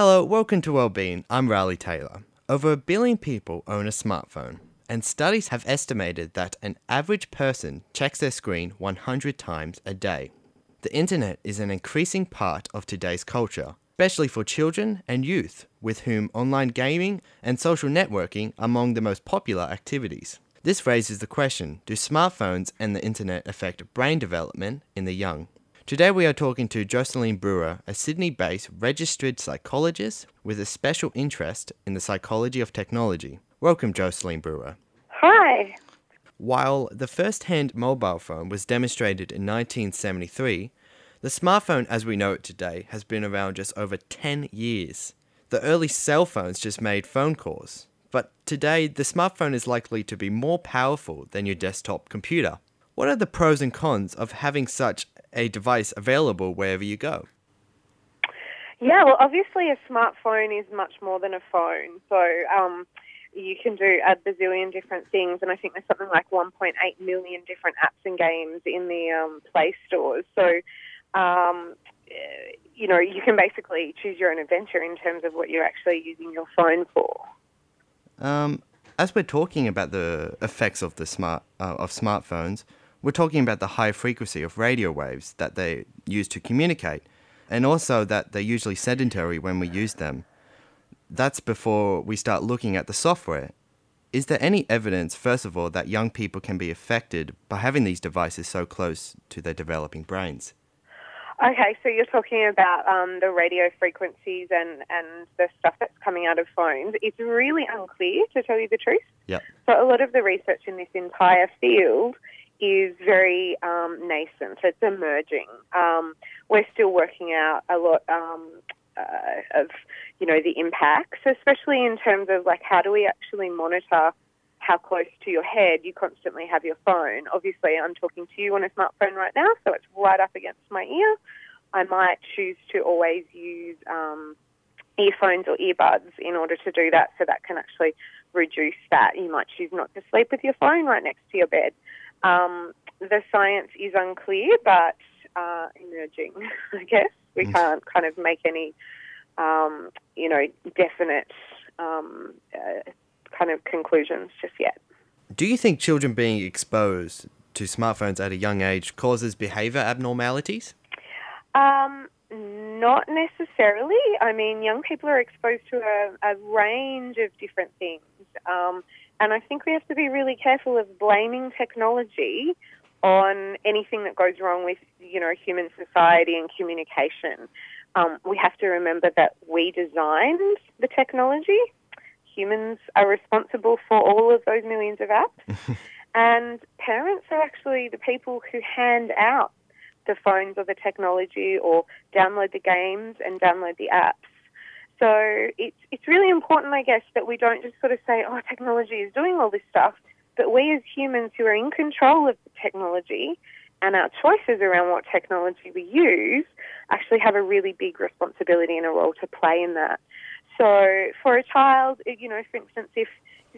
Hello, welcome to Wellbeing. I'm Riley Taylor. Over a billion people own a smartphone, and studies have estimated that an average person checks their screen 100 times a day. The internet is an increasing part of today's culture, especially for children and youth, with whom online gaming and social networking are among the most popular activities. This raises the question do smartphones and the internet affect brain development in the young? Today we are talking to Jocelyn Brewer, a Sydney based registered psychologist with a special interest in the psychology of technology. Welcome, Jocelyn Brewer. Hi. While the first hand mobile phone was demonstrated in 1973, the smartphone as we know it today has been around just over 10 years. The early cell phones just made phone calls, but today the smartphone is likely to be more powerful than your desktop computer. What are the pros and cons of having such a device available wherever you go? Yeah, well, obviously, a smartphone is much more than a phone. So, um, you can do a bazillion different things, and I think there's something like 1.8 million different apps and games in the um, Play stores. So, um, you know, you can basically choose your own adventure in terms of what you're actually using your phone for. Um, as we're talking about the effects of the smart uh, of smartphones, we're talking about the high frequency of radio waves that they use to communicate, and also that they're usually sedentary when we use them. That's before we start looking at the software. Is there any evidence, first of all, that young people can be affected by having these devices so close to their developing brains? Okay, so you're talking about um, the radio frequencies and, and the stuff that's coming out of phones. It's really unclear, to tell you the truth. Yep. So a lot of the research in this entire field is very um, nascent. It's emerging. Um, we're still working out a lot um, uh, of, you know, the impacts, especially in terms of like how do we actually monitor how close to your head you constantly have your phone. Obviously, I'm talking to you on a smartphone right now, so it's right up against my ear. I might choose to always use um, earphones or earbuds in order to do that, so that can actually reduce that. You might choose not to sleep with your phone right next to your bed. Um, the science is unclear, but uh, emerging, I guess. We mm. can't kind of make any, um, you know, definite um, uh, kind of conclusions just yet. Do you think children being exposed to smartphones at a young age causes behavior abnormalities? Um, not necessarily. I mean, young people are exposed to a, a range of different things. Um, and I think we have to be really careful of blaming technology on anything that goes wrong with, you know, human society and communication. Um, we have to remember that we designed the technology humans are responsible for all of those millions of apps. and parents are actually the people who hand out the phones or the technology or download the games and download the apps. So it's it's really important, I guess, that we don't just sort of say, "Oh, technology is doing all this stuff," but we as humans who are in control of the technology and our choices around what technology we use actually have a really big responsibility and a role to play in that. So for a child, you know, for instance, if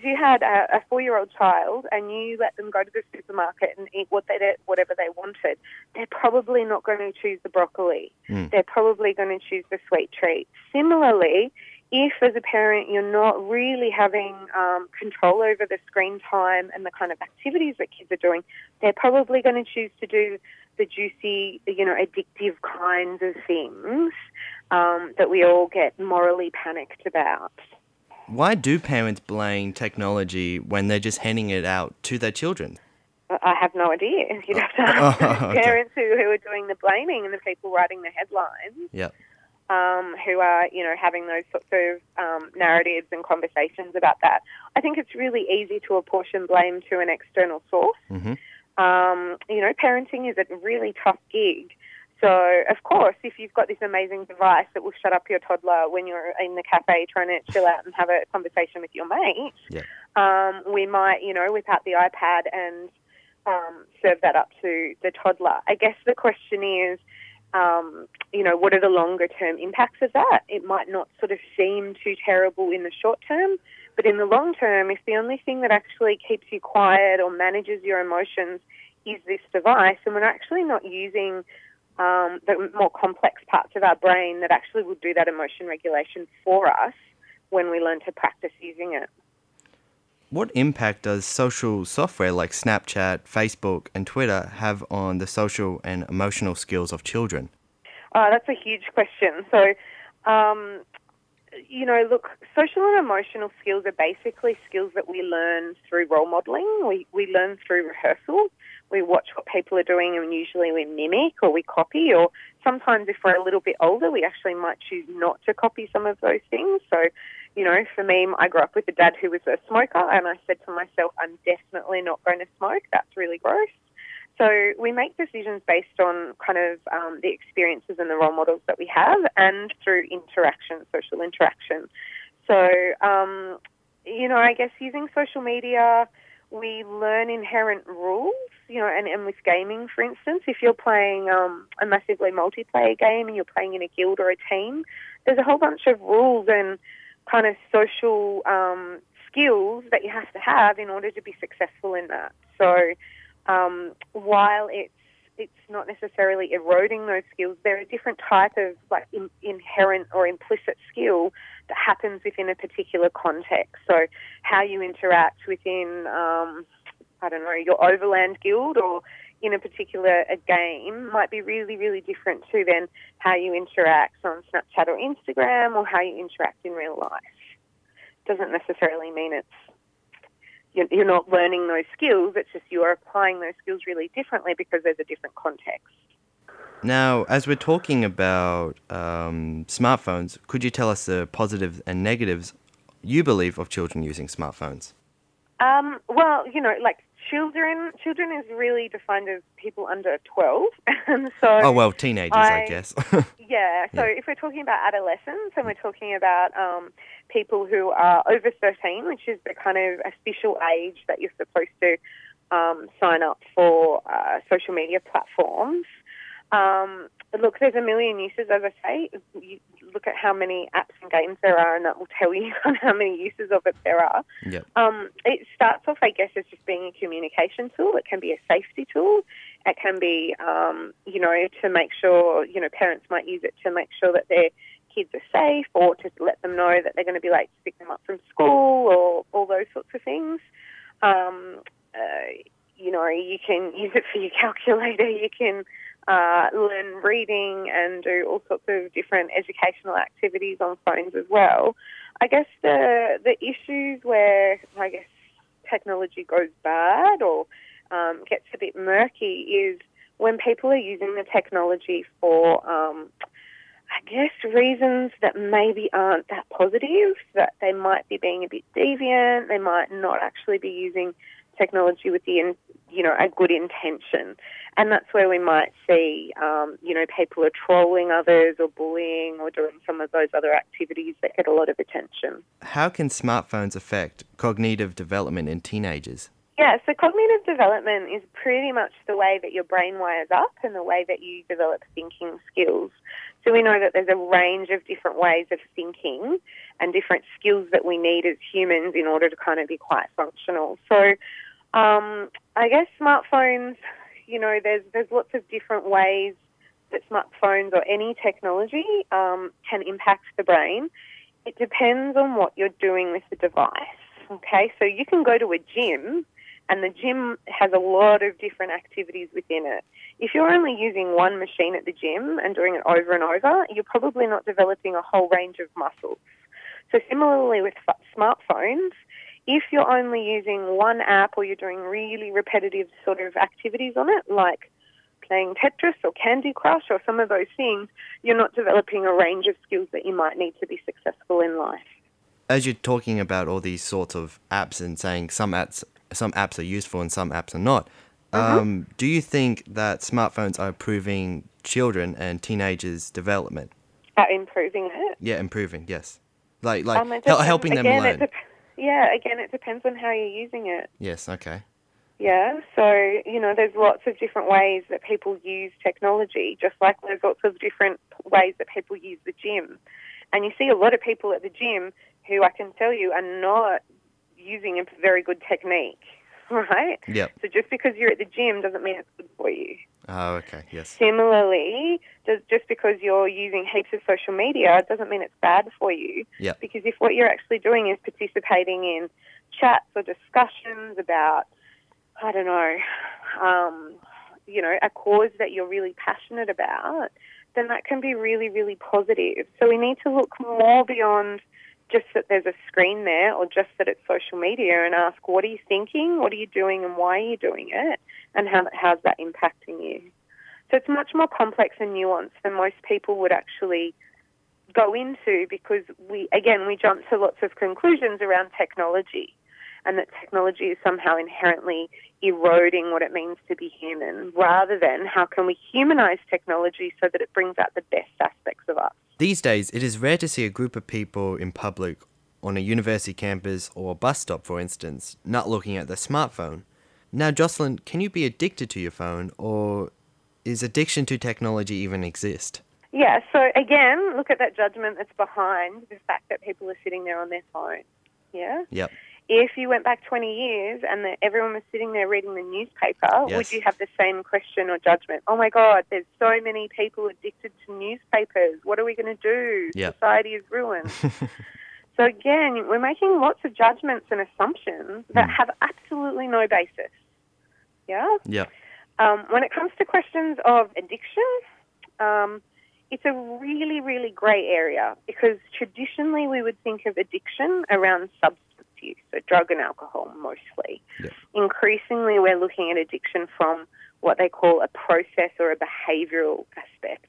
if you had a, a four-year-old child and you let them go to the supermarket and eat what they whatever they wanted, they're probably not going to choose the broccoli. Mm. They're probably going to choose the sweet treat. Similarly, if as a parent you're not really having um, control over the screen time and the kind of activities that kids are doing, they're probably going to choose to do the juicy, you know, addictive kinds of things um, that we all get morally panicked about. Why do parents blame technology when they're just handing it out to their children? I have no idea. You'd have to ask oh, okay. parents who, who are doing the blaming and the people writing the headlines. Yep. Um, who are, you know, having those sorts of um, narratives and conversations about that. I think it's really easy to apportion blame to an external source. Mm-hmm. Um, you know, parenting is a really tough gig. So, of course, if you've got this amazing device that will shut up your toddler when you're in the cafe trying to chill out and have a conversation with your mate, yeah. um, we might, you know, whip out the iPad and um, serve that up to the toddler. I guess the question is, um, you know, what are the longer term impacts of that? It might not sort of seem too terrible in the short term, but in the long term, if the only thing that actually keeps you quiet or manages your emotions is this device, and we're actually not using um, the more complex parts of our brain that actually will do that emotion regulation for us when we learn to practice using it. What impact does social software like Snapchat, Facebook, and Twitter have on the social and emotional skills of children? Uh, that's a huge question. So, um, you know, look, social and emotional skills are basically skills that we learn through role modeling. We, we learn through rehearsal. We watch what people are doing and usually we mimic or we copy or sometimes if we're a little bit older, we actually might choose not to copy some of those things. So, you know, for me, I grew up with a dad who was a smoker and I said to myself, I'm definitely not going to smoke. That's really gross. So we make decisions based on kind of um, the experiences and the role models that we have and through interaction, social interaction. So, um, you know, I guess using social media, we learn inherent rules, you know, and, and with gaming, for instance, if you're playing um, a massively multiplayer game and you're playing in a guild or a team, there's a whole bunch of rules and kind of social um, skills that you have to have in order to be successful in that. So, um, while it's it's not necessarily eroding those skills, they're a different type of like in, inherent or implicit skill that happens within a particular context. So how you interact within, um, I don't know, your overland guild or in a particular a game might be really, really different to then how you interact on Snapchat or Instagram or how you interact in real life. Doesn't necessarily mean it's you're not learning those skills. It's just you are applying those skills really differently because there's a different context. Now, as we're talking about um, smartphones, could you tell us the positives and negatives you believe of children using smartphones? Um, well, you know, like children, children is really defined as people under 12. and so oh, well, teenagers, I, I guess. yeah, so yeah. if we're talking about adolescents and we're talking about um, people who are over 13, which is the kind of official age that you're supposed to um, sign up for uh, social media platforms, um, look, there's a million uses, as I say. You look at how many apps and games there are, and that will tell you how many uses of it there are. Yep. Um, it starts off, I guess, as just being a communication tool. It can be a safety tool. It can be, um, you know, to make sure, you know, parents might use it to make sure that their kids are safe or to let them know that they're going to be late to pick them up from school or all those sorts of things. Um, uh, you know, you can use it for your calculator. You can uh, learn reading and do all sorts of different educational activities on phones as well. I guess the the issues where I guess technology goes bad or um, gets a bit murky is when people are using the technology for um, I guess reasons that maybe aren't that positive, that they might be being a bit deviant, they might not actually be using technology with the you know a good intention, and that's where we might see um, you know people are trolling others or bullying or doing some of those other activities that get a lot of attention. How can smartphones affect cognitive development in teenagers? Yeah, so cognitive development is pretty much the way that your brain wires up and the way that you develop thinking skills. So we know that there's a range of different ways of thinking and different skills that we need as humans in order to kind of be quite functional. So um, I guess smartphones, you know, there's there's lots of different ways that smartphones or any technology um, can impact the brain. It depends on what you're doing with the device. Okay, so you can go to a gym, and the gym has a lot of different activities within it. If you're only using one machine at the gym and doing it over and over, you're probably not developing a whole range of muscles. So similarly with smartphones, if you're only using one app or you're doing really repetitive sort of activities on it, like playing Tetris or Candy Crush or some of those things, you're not developing a range of skills that you might need to be successful in life. As you're talking about all these sorts of apps and saying some apps some apps are useful and some apps are not, mm-hmm. um, do you think that smartphones are improving children and teenagers' development? Uh, improving it? Yeah, improving. Yes, like like um, helping them again, learn. Yeah, again, it depends on how you're using it. Yes, okay. Yeah, so, you know, there's lots of different ways that people use technology, just like there's lots of different ways that people use the gym. And you see a lot of people at the gym who I can tell you are not using a very good technique, right? Yep. So just because you're at the gym doesn't mean it's good for you. Oh, okay, yes. Similarly, just, just because you're using heaps of social media doesn't mean it's bad for you. Yep. Because if what you're actually doing is participating in chats or discussions about, I don't know, um, you know, a cause that you're really passionate about, then that can be really, really positive. So we need to look more beyond just that there's a screen there or just that it's social media and ask, what are you thinking? What are you doing and why are you doing it? And how, how's that impacting you? So it's much more complex and nuanced than most people would actually go into because we, again, we jump to lots of conclusions around technology and that technology is somehow inherently eroding what it means to be human rather than how can we humanize technology so that it brings out the best aspects of us. These days, it is rare to see a group of people in public on a university campus or a bus stop, for instance, not looking at their smartphone. Now, Jocelyn, can you be addicted to your phone, or is addiction to technology even exist? Yeah, so again, look at that judgment that's behind the fact that people are sitting there on their phone. Yeah? Yep. If you went back 20 years and the, everyone was sitting there reading the newspaper, Yes. would you have the same question or judgment? Oh my God, there's so many people addicted to newspapers. What are we going to do? Yep. Society is ruined. so again, we're making lots of judgments and assumptions that Mm. have absolutely no basis. Yeah? Yep. Um, when it comes to questions of addiction, um, it's a really, really grey area because traditionally we would think of addiction around substance use, so drug and alcohol mostly. Yeah. Increasingly, we're looking at addiction from what they call a process or a behavioural aspect.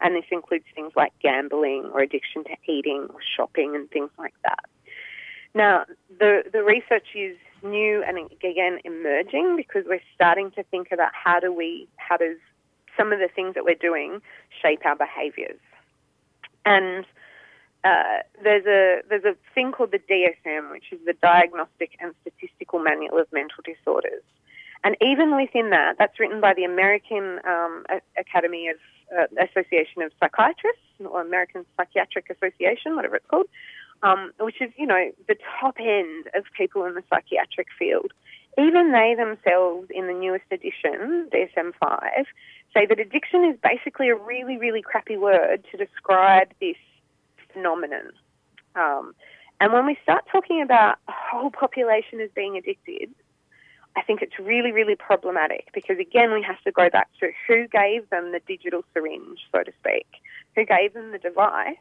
And this includes things like gambling or addiction to eating or shopping and things like that. Now, the, the research is new and again emerging because we're starting to think about how do we, how does some of the things that we're doing shape our behaviours. And uh, there's a there's a thing called the DSM, which is the Diagnostic and Statistical Manual of Mental Disorders. And even within that, that's written by the American um, Academy of uh, Association of Psychiatrists or American Psychiatric Association, whatever it's called, um, which is you know the top end of people in the psychiatric field. Even they themselves, in the newest edition, DSM five, say that addiction is basically a really really crappy word to describe this phenomenon. Um, and when we start talking about a whole population as being addicted, I think it's really, really problematic because, again, we have to go back to who gave them the digital syringe, so to speak, who gave them the device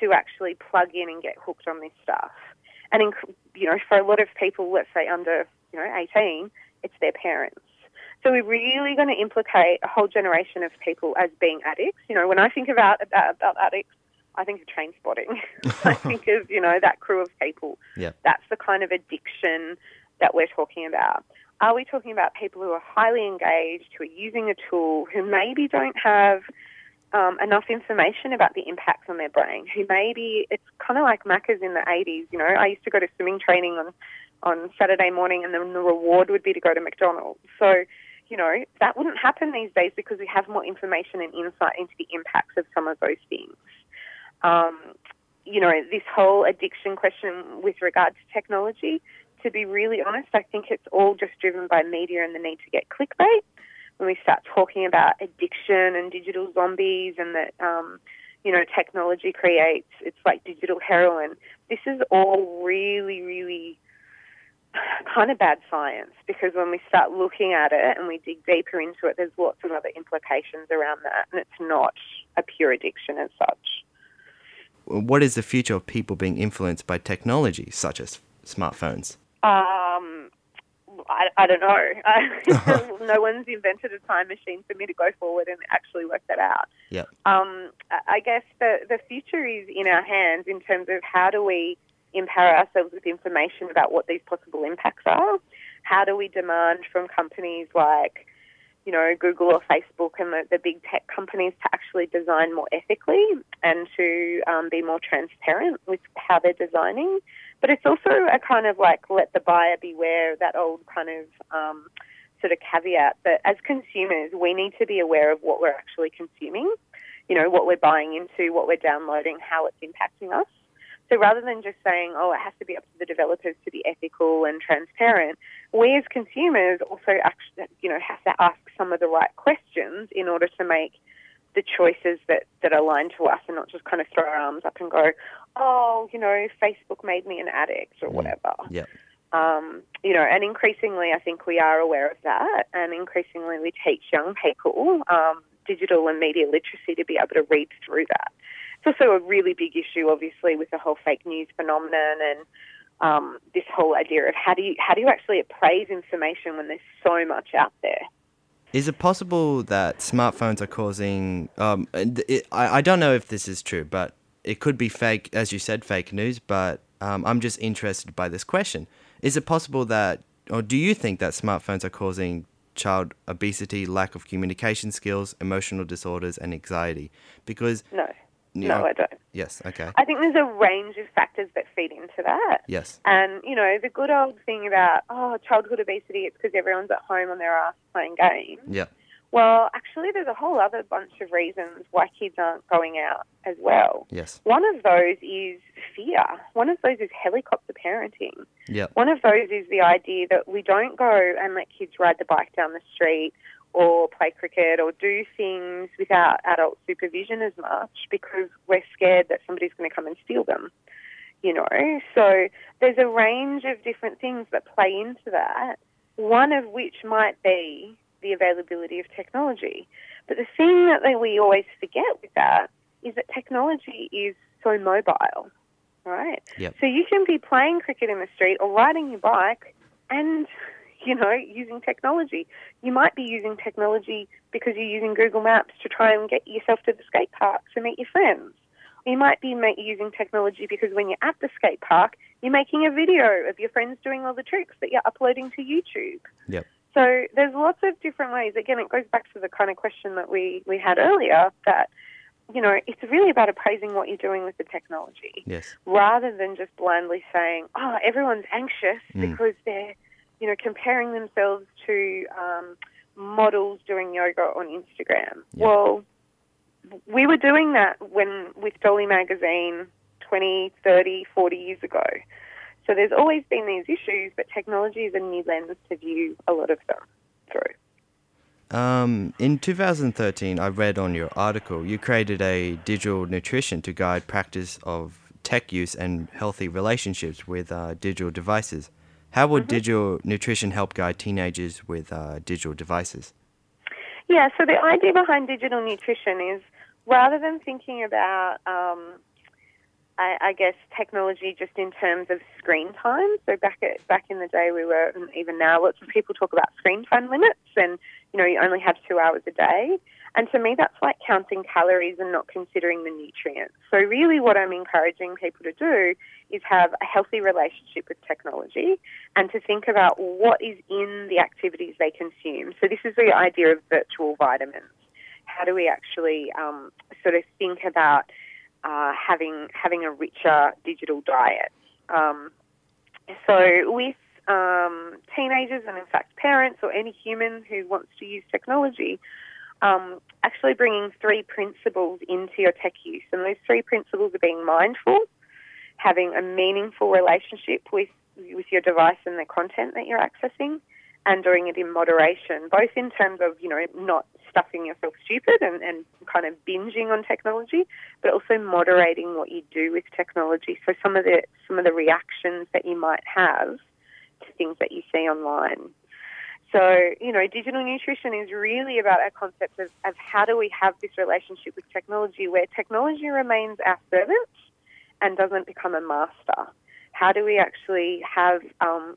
to actually plug in and get hooked on this stuff. And, in, you know, for a lot of people, let's say under, you know, 18, it's their parents. So we're really going to implicate a whole generation of people as being addicts. You know, when I think about, about, about addicts, I think of Trainspotting. I think of, you know, that crew of people. Yeah. That's the kind of addiction that we're talking about. Are we talking about people who are highly engaged, who are using a tool, who maybe don't have um, enough information about the impacts on their brain, who maybe it's kind of like Macca's in the 80s. You know, I used to go to swimming training on, on Saturday morning and then the reward would be to go to McDonald's. So, you know, that wouldn't happen these days because we have more information and insight into the impacts of some of those things. Um, you know, this whole addiction question with regard to technology, to be really honest, I think it's all just driven by media and the need to get clickbait. When we start talking about addiction and digital zombies and that, um, you know, technology creates, it's like digital heroin. This is all really, really kind of bad science because when we start looking at it and we dig deeper into it, there's lots of other implications around that, and it's not a pure addiction as such. What is the future of people being influenced by technology, such as smartphones? Um, I, I don't know. no one's invented a time machine for me to go forward and actually work that out. Yep. Um, I- I guess the, the future is in our hands in terms of how do we empower ourselves with information about what these possible impacts are? How do we demand from companies like, you know, Google or Facebook and the, the big tech companies to actually design more ethically and to um, be more transparent with how they're designing? But it's also a kind of like let the buyer beware, that old kind of um, sort of caveat that as consumers, we need to be aware of what we're actually consuming, you know, what we're buying into, what we're downloading, how it's impacting us. So rather than just saying, oh, it has to be up to the developers to be ethical and transparent, we as consumers also actually, you know, have to ask some of the right questions in order to make the choices that, that align to us and not just kind of throw our arms up and go, oh, you know, Facebook made me an addict or whatever. Yeah. Um, you know, and increasingly, I think we are aware of that, and increasingly we teach young people um, digital and media literacy to be able to read through that. It's also a really big issue, obviously, with the whole fake news phenomenon and um, this whole idea of how do you how do you actually appraise information when there's so much out there. Is it possible that smartphones are causing? Um, it, I I don't know if this is true, but it could be fake, as you said, fake news. But um, I'm just interested by this question. Is it possible that, or do you think that smartphones are causing child obesity, lack of communication skills, emotional disorders, and anxiety? Because No, you no, I don't. yes, okay, I think there's a range of factors that feed into that. yes, And, you know, the good old thing about, oh, childhood obesity, it's because everyone's at home on their ass playing games. yeah, Well, actually, there's a whole other bunch of reasons why kids aren't going out as well. yes, One of those is fear. One of those is helicopter parenting. yeah, One of those is the idea that we don't go and let kids ride the bike down the street or play cricket or do things without adult supervision as much because we're scared that somebody's going to come and steal them. You know, so there's a range of different things that play into that. One of which might be the availability of technology. But the thing that we always forget with that is that technology is so mobile, right? Yep. So you can be playing cricket in the street or riding your bike and, you know, using technology. You might be using technology because you're using Google Maps to try and get yourself to the skate park to meet your friends. You might be using technology because when you're at the skate park, you're making a video of your friends doing all the tricks that you're uploading to YouTube. Yep. So there's lots of different ways. Again, it goes back to the kind of question that we, we had earlier that, you know, it's really about appraising what you're doing with the technology yes, rather than just blindly saying, oh, everyone's anxious Mm. because they're, you know, comparing themselves to um, models doing yoga on Instagram. Yeah. Well, we were doing that when with Dolly magazine 20, 30, 40 years ago. So there's always been these issues, but technology is a new lens to view a lot of them through. Um, in 2013, I read on your article you created a digital nutrition to guide practice of tech use and healthy relationships with uh, digital devices. How would digital nutrition help guide teenagers with uh, digital devices? Yeah, so the idea behind digital nutrition is rather than thinking about, um, I, I guess, technology just in terms of screen time. So back at, back in the day, we were, and even now, lots of people talk about screen time limits, and you know, you only have two hours a day. And to me, that's like counting calories and not considering the nutrients. So really, what I'm encouraging people to do is have a healthy relationship with technology and to think about what is in the activities they consume. So this is the idea of virtual vitamins. How do we actually um, sort of think about uh, having having a richer digital diet? Um, so with um, teenagers and in fact parents or any human who wants to use technology, um, actually bringing three principles into your tech use, and those three principles are being mindful, having a meaningful relationship with with your device and the content that you're accessing, and doing it in moderation, both in terms of you know not stuffing yourself stupid and, and kind of binging on technology, but also moderating what you do with technology. So some of the some of the reactions that you might have to things that you see online. So, you know, digital nutrition is really about our concept of, of how do we have this relationship with technology where technology remains our servant and doesn't become a master. How do we actually have, um,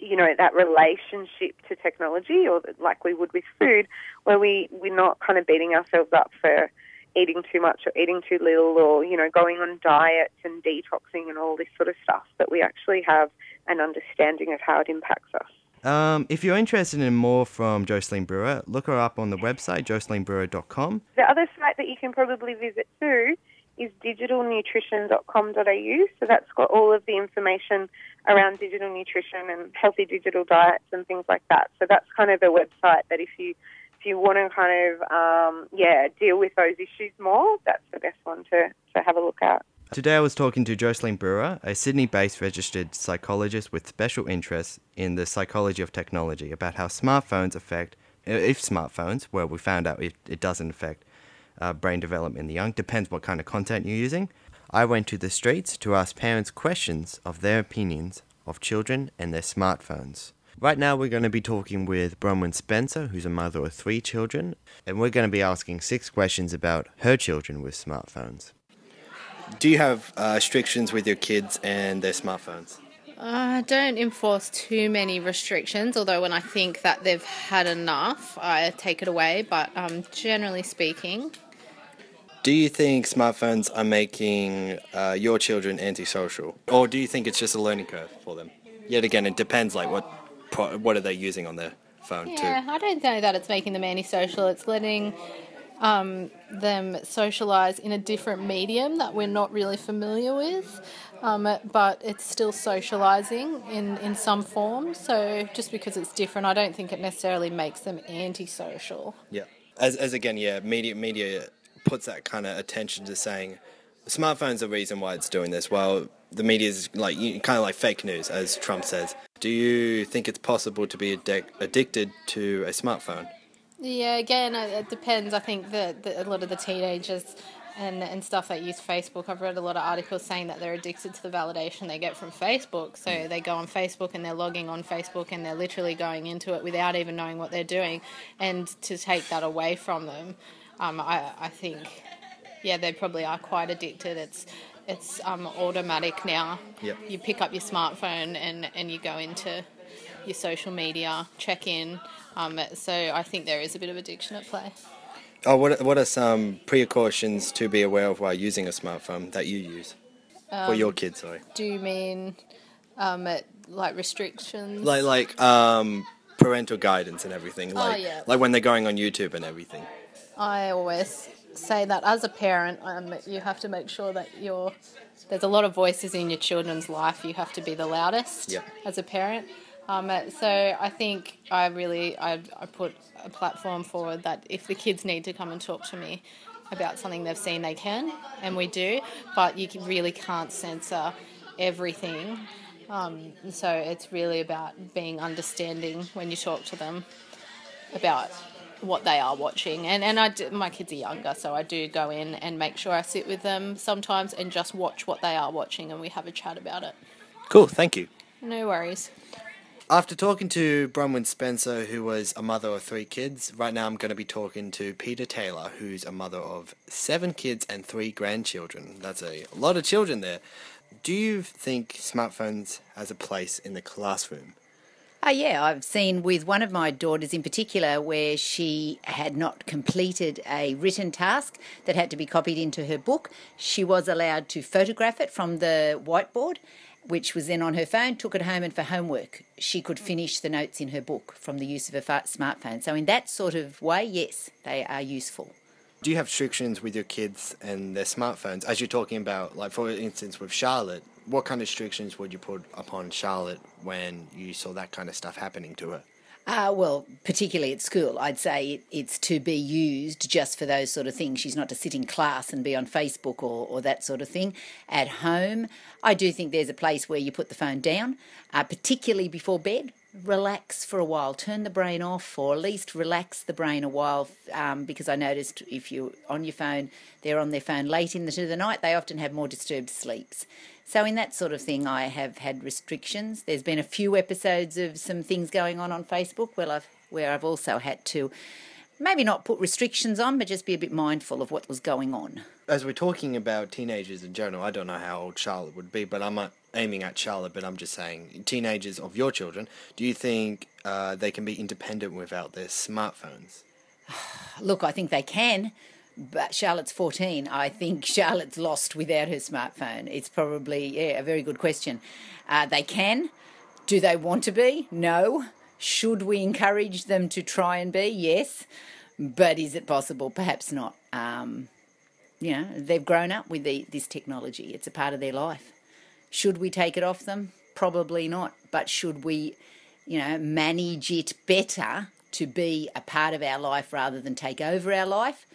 you know, that relationship to technology or like we would with food where we, we're not kind of beating ourselves up for eating too much or eating too little or, you know, going on diets and detoxing and all this sort of stuff, that we actually have an understanding of how it impacts us. Um, if you're interested in more from Jocelyn Brewer, look her up on the website, jocelynbrewer.com. The other site that you can probably visit too is digitalnutrition.com.au. So that's got all of the information around digital nutrition and healthy digital diets and things like that. So that's kind of a website that if you if you want to kind of um, yeah deal with those issues more, that's the best one to, to have a look at. Today I was talking to Jocelyn Brewer, a Sydney based registered psychologist with special interests in the psychology of technology, about how smartphones affect, uh, if smartphones, well, we found out it, it doesn't affect uh, brain development in the young, depends what kind of content you're using. I went to the streets to ask parents questions of their opinions of children and their smartphones. Right now, we're going to be talking with Bronwyn Spencer, who's a mother of three children, and we're going to be asking six questions about her children with smartphones. Do you have uh, restrictions with your kids and their smartphones? I don't enforce too many restrictions, although when I think that they've had enough, I take it away. But um, generally speaking, do you think smartphones are making uh, your children antisocial, or do you think it's just a learning curve for them? Yet again, it depends. Like what what are they using on their phone yeah, too? I don't know that it's making them antisocial. It's letting um, them socialize in a different medium that we're not really familiar with. Um, but it's still socializing in, in some form. So just because it's different, I don't think it necessarily makes them antisocial. Yeah. As, as again, yeah, media media puts that kind of attention to saying smartphones are the reason why it's doing this. Well, the media is like kind of like fake news, as Trump says. Do you think it's possible to be addicted to a smartphone? Yeah, again, it depends. I think that, that a lot of the teenagers and, and stuff that use Facebook, I've read a lot of articles saying that they're addicted to the validation they get from Facebook. So they go on Facebook and they're logging on Facebook and they're literally going into it without even knowing what they're doing. And to take that away from them, um, I, I think, yeah, they probably are quite addicted. It's it's um, automatic now. Yep. You pick up your smartphone and, and you go into your social media, check in. Um, so I think there is a bit of addiction at play. Oh, what what are some precautions to be aware of while using a smartphone that you use um, for your um, kids? Sorry. Do you mean um, like restrictions? Like like um, parental guidance and everything. Oh, like oh, yeah. like when they're going on YouTube and everything. I always say that as a parent, um, you have to make sure that you're. There's a lot of voices in your children's life. You have to be the loudest yep. as a parent. Um, so I think I really I, I put a platform forward that if the kids need to come and talk to me about something they've seen, they can, and we do. But you really can't censor everything. Um, so it's really about being understanding when you talk to them about what they are watching. And and I do, my kids are younger, so I do go in and make sure I sit with them sometimes and just watch what they are watching, and we have a chat about it. Cool, thank you. No worries. After talking to Bronwyn Spencer, who was a mother of three kids, right now I'm going to be talking to Peter Taylor, who's a mother of seven kids and three grandchildren. That's a lot of children there. Do you think smartphones has a place in the classroom? Uh, yeah, I've seen with one of my daughters in particular where she had not completed a written task that had to be copied into her book. She was allowed to photograph it from the whiteboard which was then on her phone, took it home, and for homework, she could finish the notes in her book from the use of a smartphone. So, in that sort of way, yes, they are useful. Do you have restrictions with your kids and their smartphones? As you're talking about, like for instance, with Charlotte, what kind of restrictions would you put upon Charlotte when you saw that kind of stuff happening to her? Uh, well, particularly at school, I'd say it, it's to be used just for those sort of things. She's not to sit in class and be on Facebook or, or that sort of thing. At home, I do think there's a place where you put the phone down, uh, particularly before bed. Relax for a while, turn the brain off, or at least relax the brain a while. Um, because I noticed if you're on your phone, they're on their phone late into the night, they often have more disturbed sleeps. So, in that sort of thing, I have had restrictions. There's been a few episodes of some things going on on Facebook where I've, where I've also had to maybe not put restrictions on, but just be a bit mindful of what was going on. As we're talking about teenagers in general, I don't know how old Charlotte would be, but I'm not aiming at Charlotte, but I'm just saying, teenagers of your children, do you think uh, they can be independent without their smartphones? Look, I think they can but Charlotte's 14. I think Charlotte's lost without her smartphone. It's probably, yeah, a very good question. Uh, they can. Do they want to be? No. Should we encourage them to try and be? Yes. But is it possible? Perhaps not. Um, you know, they've grown up with the, this technology, it's a part of their life. Should we take it off them? Probably not. But should we, you know, manage it better to be a part of our life rather than take over our life?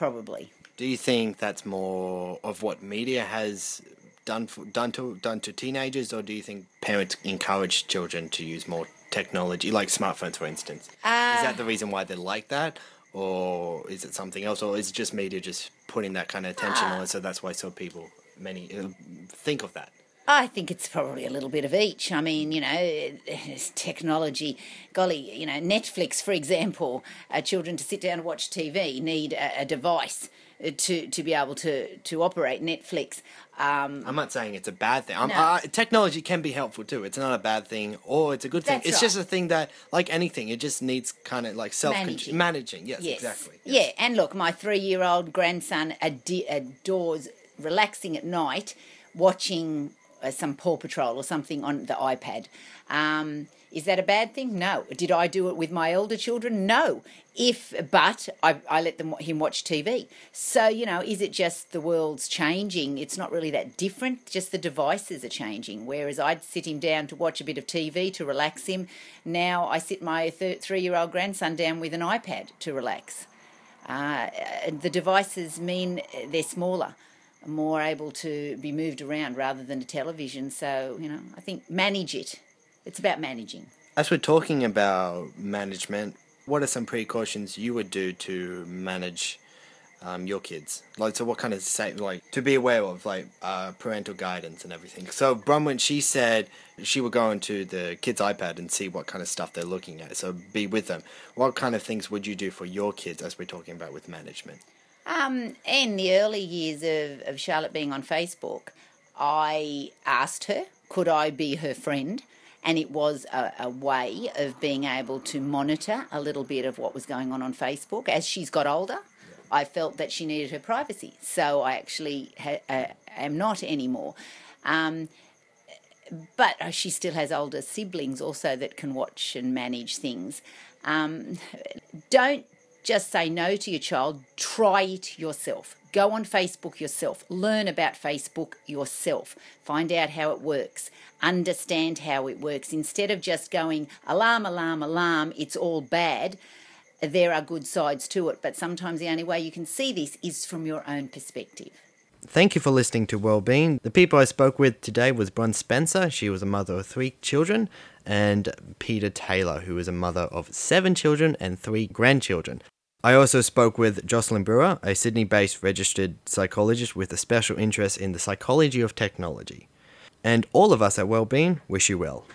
probably. Do you think that's more of what media has done for, done to done to teenagers, or do you think parents encourage children to use more technology, like smartphones, for instance? is that the reason why they're like that, or is it something else, or is it just media just putting that kind of attention on it, so that's why so people many uh, think of that? I think it's probably a little bit of each. I mean, you know, it's technology. Golly, you know, Netflix, for example, uh, children to sit down and watch TV need a, a device uh, to, to be able to, to operate Netflix. Um, I'm not saying it's a bad thing. No. uh, technology can be helpful too. It's not a bad thing or it's a good thing. That's it's right. just a thing that, like anything, it just needs kind of like self Managing. managing. Yes, yes. exactly. Yeah, and look, my three year old grandson ade- adores relaxing at night watching some Paw Patrol or something on the iPad. Um, is that a bad thing? No. Did I do it with my older children? No. If, but I, I let them him watch TV. So you know, is it just the world's changing? It's not really that different. Just the devices are changing. Whereas I'd sit him down to watch a bit of TV to relax him. Now I sit my th- three-year-old grandson down with an iPad to relax. Uh, the devices mean they're smaller, more able to be moved around rather than a television. So, you know, I think manage it. It's about managing. As we're talking about management, what are some precautions you would do to manage um, your kids? Like, so what kind of say, like, to be aware of, like, uh, parental guidance and everything. So, Bronwyn, she said she would go into the kids' iPad and see what kind of stuff they're looking at. So, be with them. What kind of things would you do for your kids, as we're talking about with management? Um, in the early years of, of Charlotte being on Facebook, I asked her, could I be her friend? And it was a, a way of being able to monitor a little bit of what was going on on Facebook. As she's got older, I felt that she needed her privacy. So I actually ha- uh, am not anymore. Um, but she still has older siblings also that can watch and manage things. Um, don't just say no to your child, try it yourself. Go on Facebook yourself, learn about Facebook yourself, find out how it works, understand how it works. Instead of just going alarm, alarm, alarm, it's all bad, there are good sides to it, but sometimes the only way you can see this is from your own perspective. Thank you for listening to Wellbeing. The people I spoke with today was Bron Spencer. She was a mother of three children, and Peter Taylor, who is a mother of seven children and three grandchildren. I also spoke with Jocelyn Brewer, a Sydney based registered psychologist with a special interest in the psychology of technology. And all of us at Wellbeing wish you well.